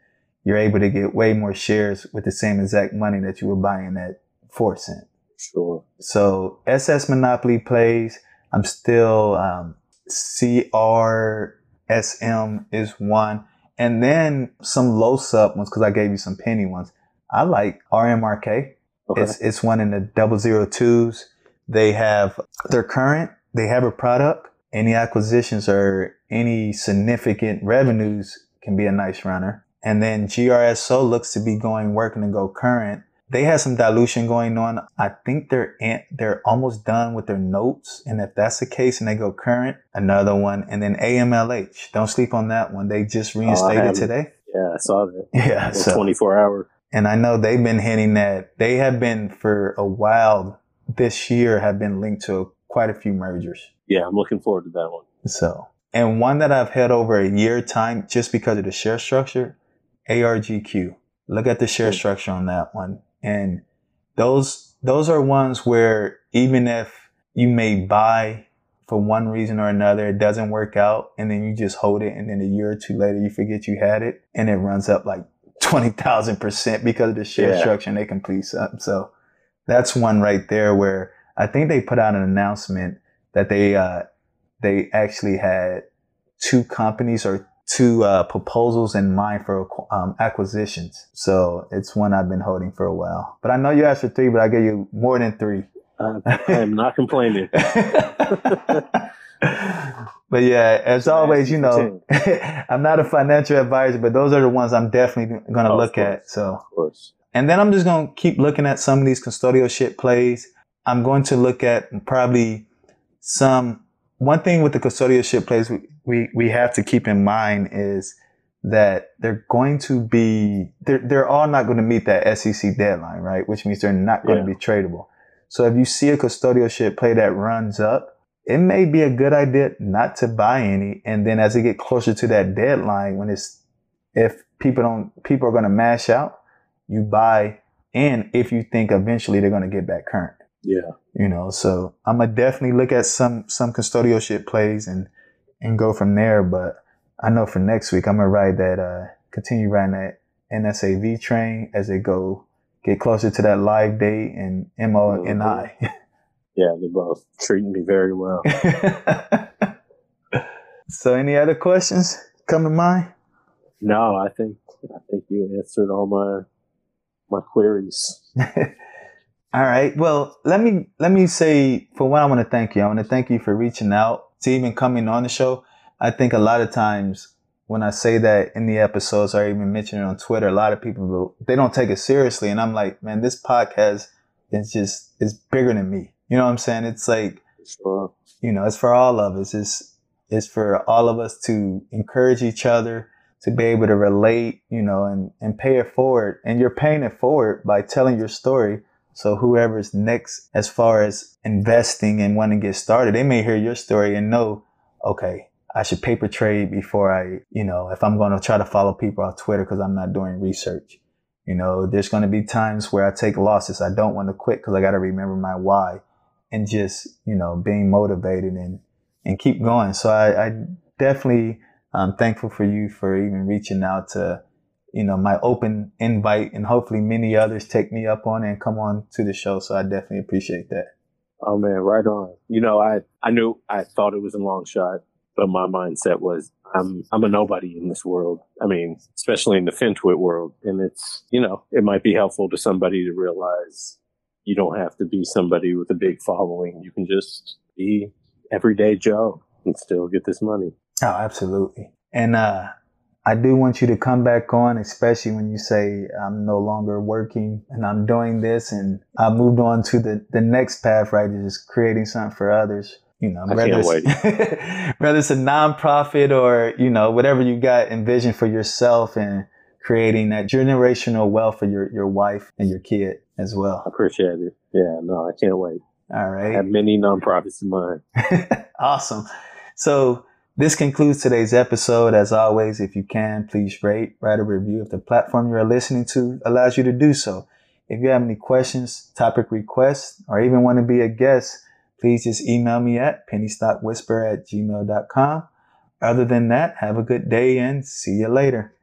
you're able to get way more shares with the same exact money that you were buying at four cent. Sure. So SS Monopoly plays. I'm still um, CRSM is one, and then some low sub ones because I gave you some penny ones. I like RMRK. Okay. It's it's one in the double zero twos. They have their current. They have a product. Any acquisitions or any significant revenues can be a nice runner. And then GRSO looks to be going working to go current. They had some dilution going on. I think they're in, they're almost done with their notes. And if that's the case and they go current, another one. And then AMLH. Don't sleep on that one. They just oh, reinstated oh, today. Yeah, I saw that. (laughs) Yeah. So, 24 hour. And I know they've been hitting that they have been for a while this year have been linked to quite a few mergers. Yeah, I'm looking forward to that one. So, and one that I've had over a year time just because of the share structure ARGQ. Look at the share hmm. structure on that one. And those those are ones where even if you may buy for one reason or another, it doesn't work out, and then you just hold it, and then a year or two later you forget you had it, and it runs up like (laughs) twenty thousand percent because of the share yeah. structure and they complete something. So that's one right there where I think they put out an announcement that they uh, they actually had two companies or two uh, proposals in mind for um, acquisitions. So it's one I've been holding for a while. But I know you asked for three, but I gave you more than three. Uh, I am not complaining. (laughs) but yeah, as always, you know, (laughs) I'm not a financial advisor, but those are the ones I'm definitely going to oh, look at. So, of course. And then I'm just going to keep looking at some of these custodialship plays. I'm going to look at probably some one thing with the custodialship plays we, we, we have to keep in mind is that they're going to be they're, they're all not going to meet that SEC deadline, right? Which means they're not going yeah. to be tradable. So if you see a custodialship play that runs up, it may be a good idea not to buy any. And then as it get closer to that deadline, when it's if people don't people are going to mash out, you buy in if you think eventually they're going to get back current. Yeah. You know, so I'm gonna definitely look at some some custodialship plays and and go from there. But I know for next week I'm gonna ride that uh continue riding that NSAV train as they go get closer to that live date and MONI. (laughs) Yeah, they're both treating me very well. (laughs) so any other questions come to mind? No, I think I think you answered all my my queries. (laughs) All right. Well, let me let me say for one, I want to thank you. I want to thank you for reaching out to even coming on the show. I think a lot of times when I say that in the episodes or even mention it on Twitter, a lot of people they don't take it seriously, and I'm like, man, this podcast is just is bigger than me. You know what I'm saying? It's like, sure. you know, it's for all of us. It's it's for all of us to encourage each other to be able to relate, you know, and and pay it forward. And you're paying it forward by telling your story so whoever's next as far as investing and wanting to get started, they may hear your story and know, okay, I should paper trade before I, you know, if I'm going to try to follow people on Twitter because I'm not doing research. You know, there's going to be times where I take losses. I don't want to quit because I got to remember my why. and just, you know, being motivated and, and keep going. So I, I definitely I'm thankful for you for even reaching out to, you know, my open invite and hopefully many others take me up on it and come on to the show. So I definitely appreciate that. Oh man, right on. You know, I, I knew I thought it was a long shot, but my mindset was I'm I'm a nobody in this world. I mean, especially in the FinTwit world. And it's you know, it might be helpful to somebody to realize you don't have to be somebody with a big following. You can just be everyday Joe and still get this money. Oh, absolutely. And uh, I do want you to come back on, especially when you say I'm no longer working and I'm doing this and I moved on to the, the next path, right? Is just creating something for others. You know, I whether can't wait. it's, (laughs) whether it's a nonprofit or, you know, whatever you got envisioned for yourself and creating that generational wealth for your, your wife and your kid as well. I appreciate it. Yeah, no, I can't wait. All right. I have many nonprofits in mind. (laughs) awesome. So this concludes today's episode. As always, if you can, please rate, write a review if the platform you are listening to allows you to do so. If you have any questions, topic requests, or even want to be a guest, please just email me at pennystockwhisper at gmail.com. Other than that, have a good day and see you later.